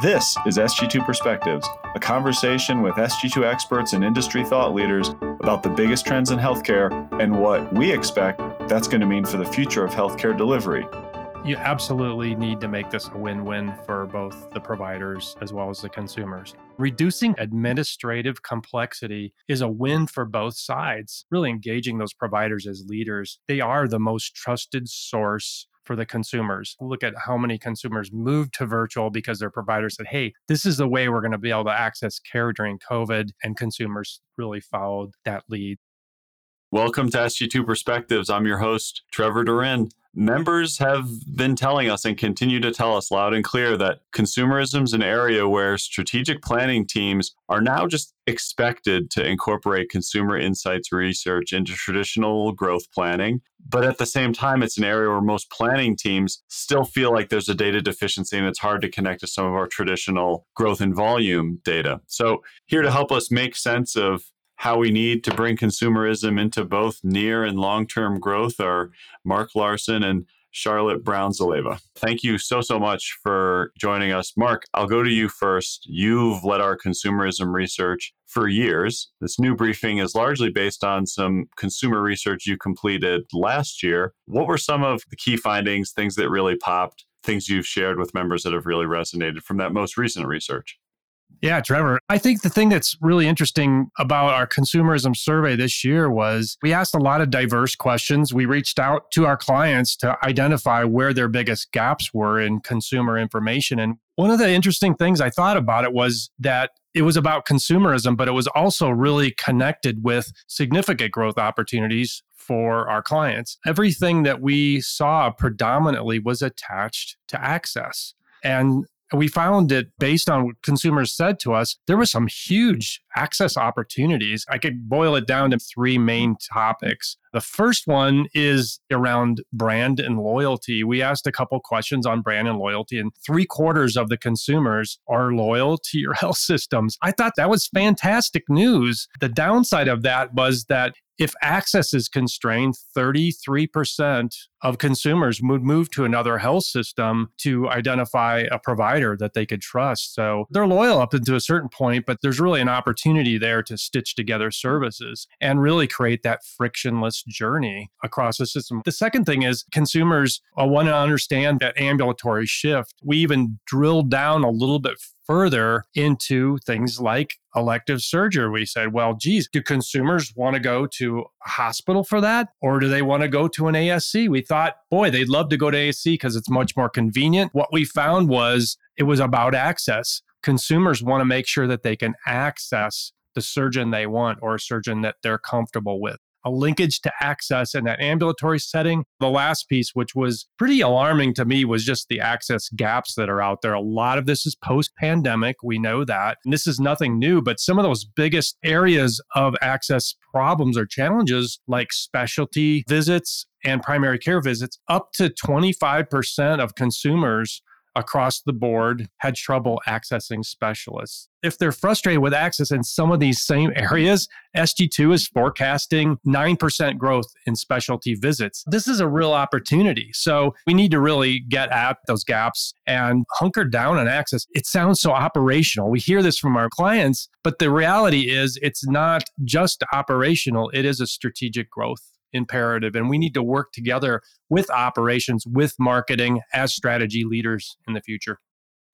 This is SG2 Perspectives, a conversation with SG2 experts and industry thought leaders about the biggest trends in healthcare and what we expect that's going to mean for the future of healthcare delivery. You absolutely need to make this a win win for both the providers as well as the consumers. Reducing administrative complexity is a win for both sides. Really engaging those providers as leaders. They are the most trusted source for the consumers. Look at how many consumers moved to virtual because their provider said, hey, this is the way we're going to be able to access care during COVID. And consumers really followed that lead. Welcome to SG2 Perspectives. I'm your host, Trevor Durin. Members have been telling us and continue to tell us loud and clear that consumerism is an area where strategic planning teams are now just expected to incorporate consumer insights research into traditional growth planning. But at the same time, it's an area where most planning teams still feel like there's a data deficiency and it's hard to connect to some of our traditional growth and volume data. So, here to help us make sense of how we need to bring consumerism into both near and long term growth are Mark Larson and Charlotte Brown Zaleva. Thank you so, so much for joining us. Mark, I'll go to you first. You've led our consumerism research for years. This new briefing is largely based on some consumer research you completed last year. What were some of the key findings, things that really popped, things you've shared with members that have really resonated from that most recent research? Yeah, Trevor. I think the thing that's really interesting about our consumerism survey this year was we asked a lot of diverse questions. We reached out to our clients to identify where their biggest gaps were in consumer information. And one of the interesting things I thought about it was that it was about consumerism, but it was also really connected with significant growth opportunities for our clients. Everything that we saw predominantly was attached to access. And we found that based on what consumers said to us, there was some huge access opportunities. I could boil it down to three main topics. The first one is around brand and loyalty. We asked a couple questions on brand and loyalty, and three quarters of the consumers are loyal to your health systems. I thought that was fantastic news. The downside of that was that if access is constrained, 33% of consumers would move to another health system to identify a provider that they could trust. So they're loyal up into a certain point, but there's really an opportunity there to stitch together services and really create that frictionless journey across the system. The second thing is consumers uh, want to understand that ambulatory shift. We even drilled down a little bit further into things like elective surgery. We said, well, geez, do consumers want to go to a hospital for that? Or do they want to go to an ASC? We thought, boy, they'd love to go to ASC because it's much more convenient. What we found was it was about access. Consumers want to make sure that they can access the surgeon they want or a surgeon that they're comfortable with a linkage to access in that ambulatory setting. The last piece, which was pretty alarming to me, was just the access gaps that are out there. A lot of this is post pandemic. We know that. And this is nothing new, but some of those biggest areas of access problems or challenges, like specialty visits and primary care visits, up to 25% of consumers across the board had trouble accessing specialists. If they're frustrated with access in some of these same areas, SG2 is forecasting 9% growth in specialty visits. This is a real opportunity. So we need to really get at those gaps and hunker down on access. It sounds so operational. We hear this from our clients, but the reality is it's not just operational, it is a strategic growth imperative. And we need to work together with operations, with marketing as strategy leaders in the future.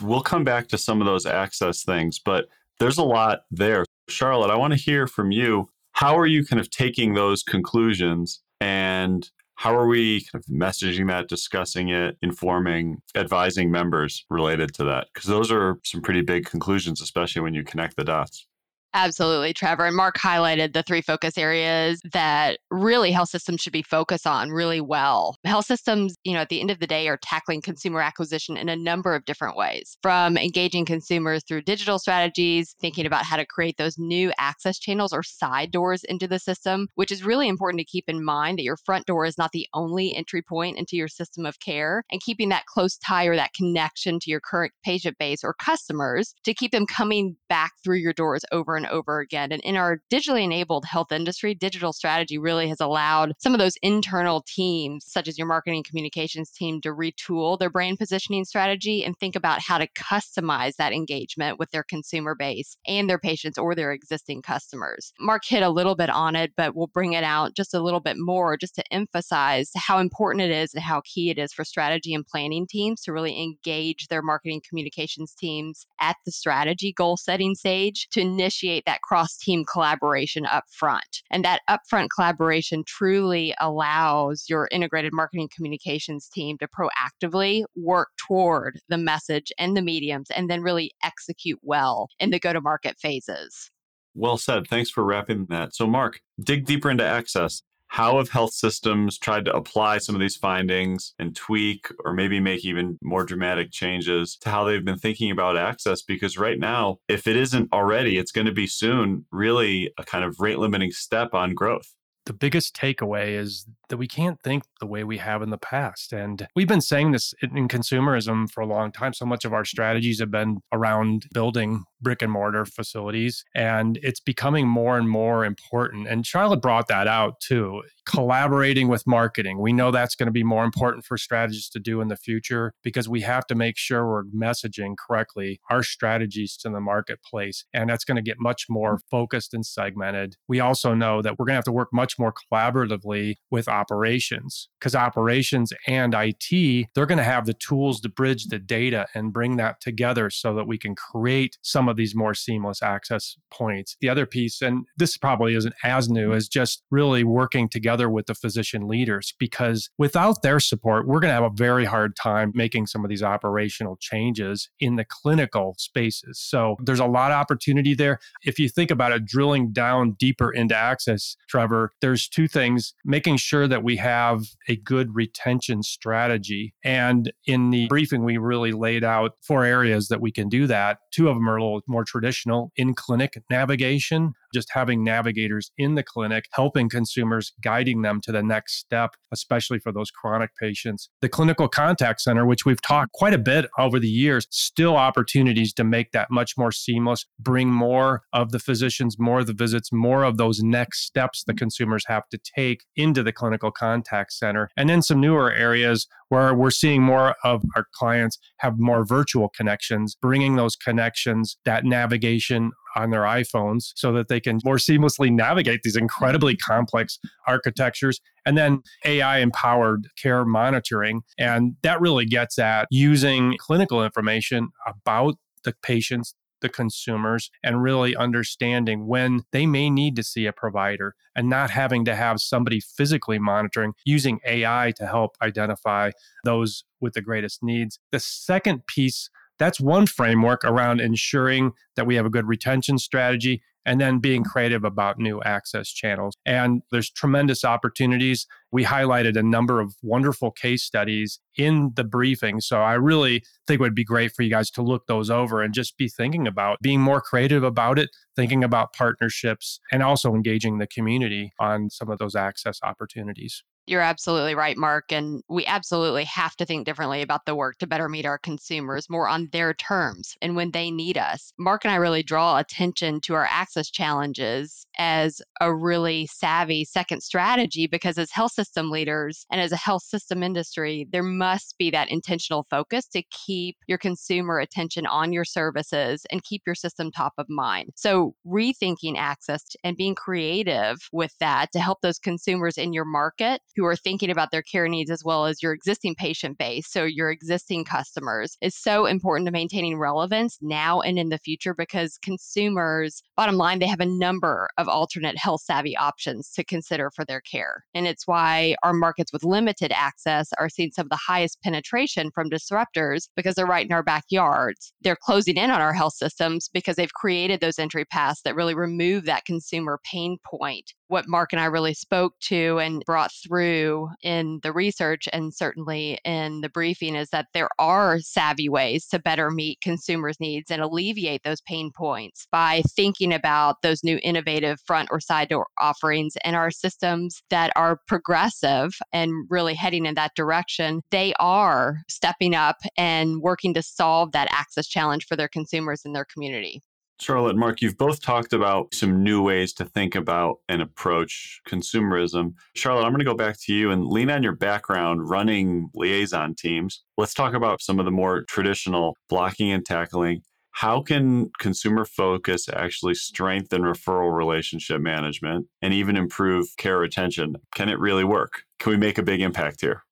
We'll come back to some of those access things, but there's a lot there. Charlotte, I want to hear from you. How are you kind of taking those conclusions and how are we kind of messaging that, discussing it, informing, advising members related to that? Because those are some pretty big conclusions, especially when you connect the dots. Absolutely, Trevor. And Mark highlighted the three focus areas that really health systems should be focused on really well. Health systems, you know, at the end of the day, are tackling consumer acquisition in a number of different ways from engaging consumers through digital strategies, thinking about how to create those new access channels or side doors into the system, which is really important to keep in mind that your front door is not the only entry point into your system of care, and keeping that close tie or that connection to your current patient base or customers to keep them coming back through your doors over and and over again. And in our digitally enabled health industry, digital strategy really has allowed some of those internal teams, such as your marketing communications team, to retool their brand positioning strategy and think about how to customize that engagement with their consumer base and their patients or their existing customers. Mark hit a little bit on it, but we'll bring it out just a little bit more just to emphasize how important it is and how key it is for strategy and planning teams to really engage their marketing communications teams at the strategy goal setting stage to initiate that cross team collaboration up front. And that upfront collaboration truly allows your integrated marketing communications team to proactively work toward the message and the mediums and then really execute well in the go to market phases. Well said. Thanks for wrapping that. So, Mark, dig deeper into access. How have health systems tried to apply some of these findings and tweak or maybe make even more dramatic changes to how they've been thinking about access? Because right now, if it isn't already, it's going to be soon really a kind of rate limiting step on growth the biggest takeaway is that we can't think the way we have in the past. And we've been saying this in consumerism for a long time. So much of our strategies have been around building brick and mortar facilities. And it's becoming more and more important. And Charlotte brought that out too. Collaborating with marketing. We know that's going to be more important for strategists to do in the future because we have to make sure we're messaging correctly our strategies to the marketplace. And that's going to get much more focused and segmented. We also know that we're going to have to work much more collaboratively with operations because operations and IT, they're going to have the tools to bridge the data and bring that together so that we can create some of these more seamless access points. The other piece, and this probably isn't as new, is just really working together with the physician leaders because without their support, we're going to have a very hard time making some of these operational changes in the clinical spaces. So there's a lot of opportunity there. If you think about it, drilling down deeper into access, Trevor, there's two things making sure that we have a good retention strategy. And in the briefing, we really laid out four areas that we can do that. Two of them are a little more traditional in clinic navigation, just having navigators in the clinic, helping consumers, guiding them to the next step, especially for those chronic patients. The clinical contact center, which we've talked quite a bit over the years, still opportunities to make that much more seamless, bring more of the physicians, more of the visits, more of those next steps the consumers have to take into the clinical contact center. And then some newer areas where we're seeing more of our clients have more virtual connections, bringing those connections, that navigation on their iPhones so that they can more seamlessly navigate these incredibly complex architectures. And then AI empowered care monitoring. And that really gets at using clinical information about the patients, the consumers and really understanding when they may need to see a provider and not having to have somebody physically monitoring using AI to help identify those with the greatest needs. The second piece that's one framework around ensuring that we have a good retention strategy and then being creative about new access channels. And there's tremendous opportunities. We highlighted a number of wonderful case studies in the briefing. So I really think it would be great for you guys to look those over and just be thinking about being more creative about it, thinking about partnerships, and also engaging the community on some of those access opportunities. You're absolutely right, Mark. And we absolutely have to think differently about the work to better meet our consumers more on their terms and when they need us. Mark and I really draw attention to our access challenges as a really savvy second strategy because, as health system leaders and as a health system industry, there must be that intentional focus to keep your consumer attention on your services and keep your system top of mind. So, rethinking access and being creative with that to help those consumers in your market who are thinking about their care needs as well as your existing patient base, so your existing customers, is so important to maintaining relevance now and in the future because consumers, bottom line, they have a number of alternate health savvy options to consider for their care. And it's why our markets with limited access are seeing some of the highest penetration from disruptors because they're right in our backyards. They're closing in on our health systems because they've created those entry paths that really remove that consumer pain point what Mark and I really spoke to and brought through in the research and certainly in the briefing is that there are savvy ways to better meet consumers' needs and alleviate those pain points by thinking about those new innovative front or side door offerings and our systems that are progressive and really heading in that direction. They are stepping up and working to solve that access challenge for their consumers in their community. Charlotte Mark, you've both talked about some new ways to think about and approach consumerism. Charlotte, I'm going to go back to you and lean on your background running liaison teams. Let's talk about some of the more traditional blocking and tackling. How can consumer focus actually strengthen referral relationship management and even improve care retention? Can it really work? Can we make a big impact here?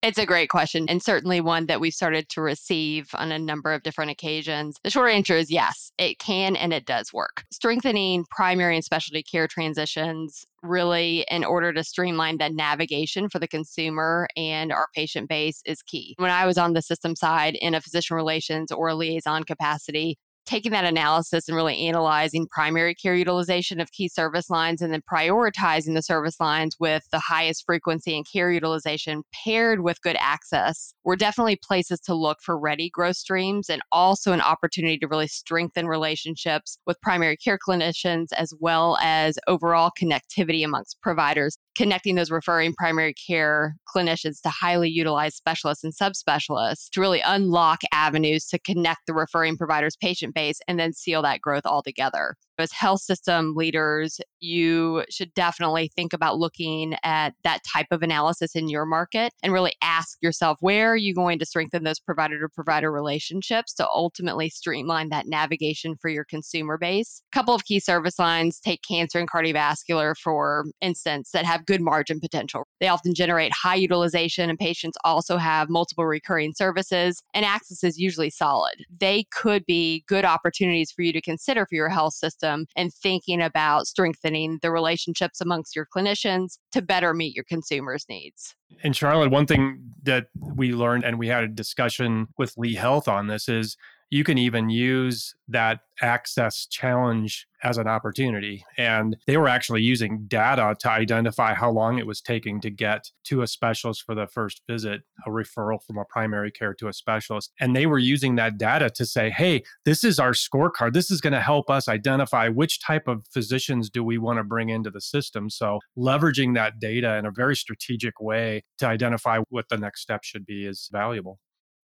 It's a great question, and certainly one that we've started to receive on a number of different occasions. The short answer is yes, it can and it does work. Strengthening primary and specialty care transitions really in order to streamline the navigation for the consumer and our patient base is key. When I was on the system side in a physician relations or a liaison capacity, taking that analysis and really analyzing primary care utilization of key service lines and then prioritizing the service lines with the highest frequency and care utilization paired with good access were definitely places to look for ready growth streams and also an opportunity to really strengthen relationships with primary care clinicians as well as overall connectivity amongst providers connecting those referring primary care clinicians to highly utilized specialists and subspecialists to really unlock avenues to connect the referring provider's patient base and then seal that growth altogether as health system leaders, you should definitely think about looking at that type of analysis in your market and really ask yourself where are you going to strengthen those provider to provider relationships to ultimately streamline that navigation for your consumer base. A couple of key service lines take cancer and cardiovascular, for instance, that have good margin potential. They often generate high utilization, and patients also have multiple recurring services, and access is usually solid. They could be good opportunities for you to consider for your health system system and thinking about strengthening the relationships amongst your clinicians to better meet your consumers' needs. And Charlotte, one thing that we learned, and we had a discussion with Lee Health on this, is you can even use that access challenge as an opportunity. And they were actually using data to identify how long it was taking to get to a specialist for the first visit, a referral from a primary care to a specialist. And they were using that data to say, hey, this is our scorecard. This is going to help us identify which type of physicians do we want to bring into the system. So leveraging that data in a very strategic way to identify what the next step should be is valuable.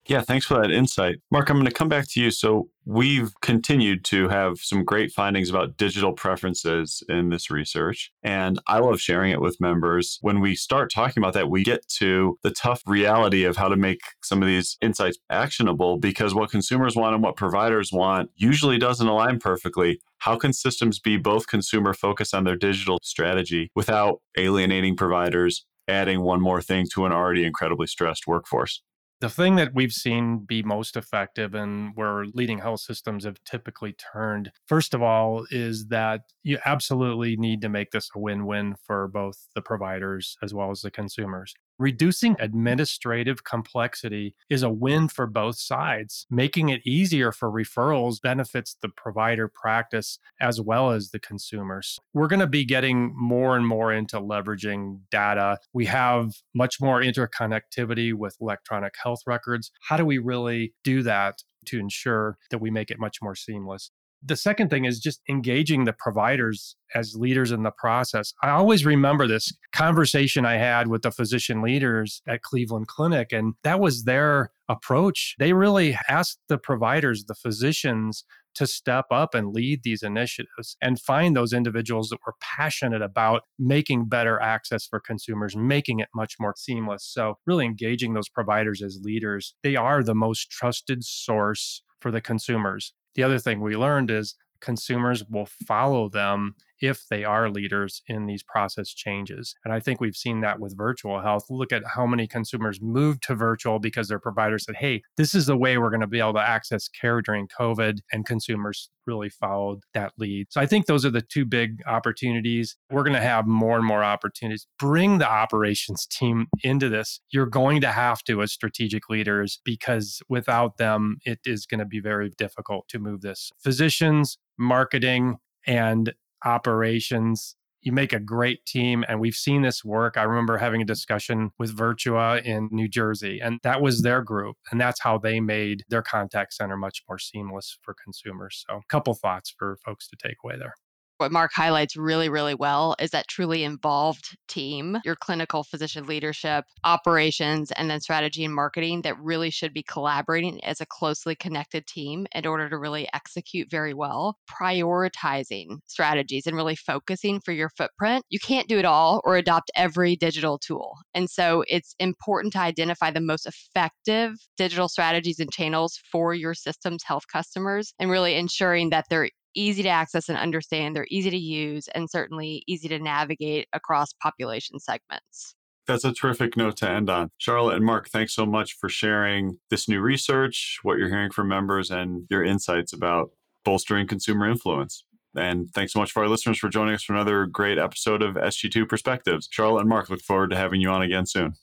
Yeah, thanks for that insight. Mark, I'm going to come back to you. So, we've continued to have some great findings about digital preferences in this research, and I love sharing it with members. When we start talking about that, we get to the tough reality of how to make some of these insights actionable because what consumers want and what providers want usually doesn't align perfectly. How can systems be both consumer focused on their digital strategy without alienating providers, adding one more thing to an already incredibly stressed workforce? The thing that we've seen be most effective and where leading health systems have typically turned, first of all, is that you absolutely need to make this a win win for both the providers as well as the consumers. Reducing administrative complexity is a win for both sides. Making it easier for referrals benefits the provider practice as well as the consumers. We're going to be getting more and more into leveraging data. We have much more interconnectivity with electronic health records. How do we really do that to ensure that we make it much more seamless? The second thing is just engaging the providers as leaders in the process. I always remember this conversation I had with the physician leaders at Cleveland Clinic, and that was their approach. They really asked the providers, the physicians, to step up and lead these initiatives and find those individuals that were passionate about making better access for consumers, making it much more seamless. So, really engaging those providers as leaders. They are the most trusted source for the consumers. The other thing we learned is consumers will follow them if they are leaders in these process changes. And I think we've seen that with virtual health. Look at how many consumers moved to virtual because their provider said, hey, this is the way we're going to be able to access care during COVID. And consumers really followed that lead. So I think those are the two big opportunities. We're going to have more and more opportunities. Bring the operations team into this. You're going to have to as strategic leaders because without them, it is going to be very difficult to move this. Physicians, marketing, and operations. You make a great team, and we've seen this work. I remember having a discussion with Virtua in New Jersey, and that was their group, and that's how they made their contact center much more seamless for consumers. So, a couple thoughts for folks to take away there. What Mark highlights really, really well is that truly involved team, your clinical physician leadership, operations, and then strategy and marketing that really should be collaborating as a closely connected team in order to really execute very well, prioritizing strategies and really focusing for your footprint. You can't do it all or adopt every digital tool. And so it's important to identify the most effective digital strategies and channels for your systems health customers and really ensuring that they're easy to access and understand. They're easy to use and certainly easy to navigate across population segments. That's a terrific note to end on. Charlotte and Mark, thanks so much for sharing this new research, what you're hearing from members, and your insights about bolstering consumer influence. And thanks so much for our listeners for joining us for another great episode of SG2 Perspectives. Charlotte and Mark, look forward to having you on again soon.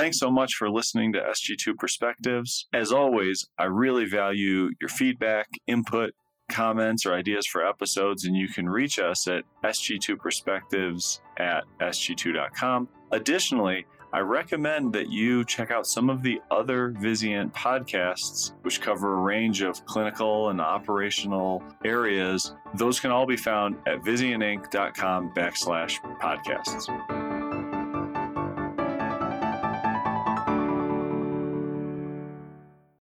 Thanks so much for listening to SG2 Perspectives. As always, I really value your feedback, input, comments, or ideas for episodes, and you can reach us at sg2perspectives at sg2.com. Additionally, I recommend that you check out some of the other Vizient podcasts, which cover a range of clinical and operational areas. Those can all be found at vizientinc.com backslash podcasts.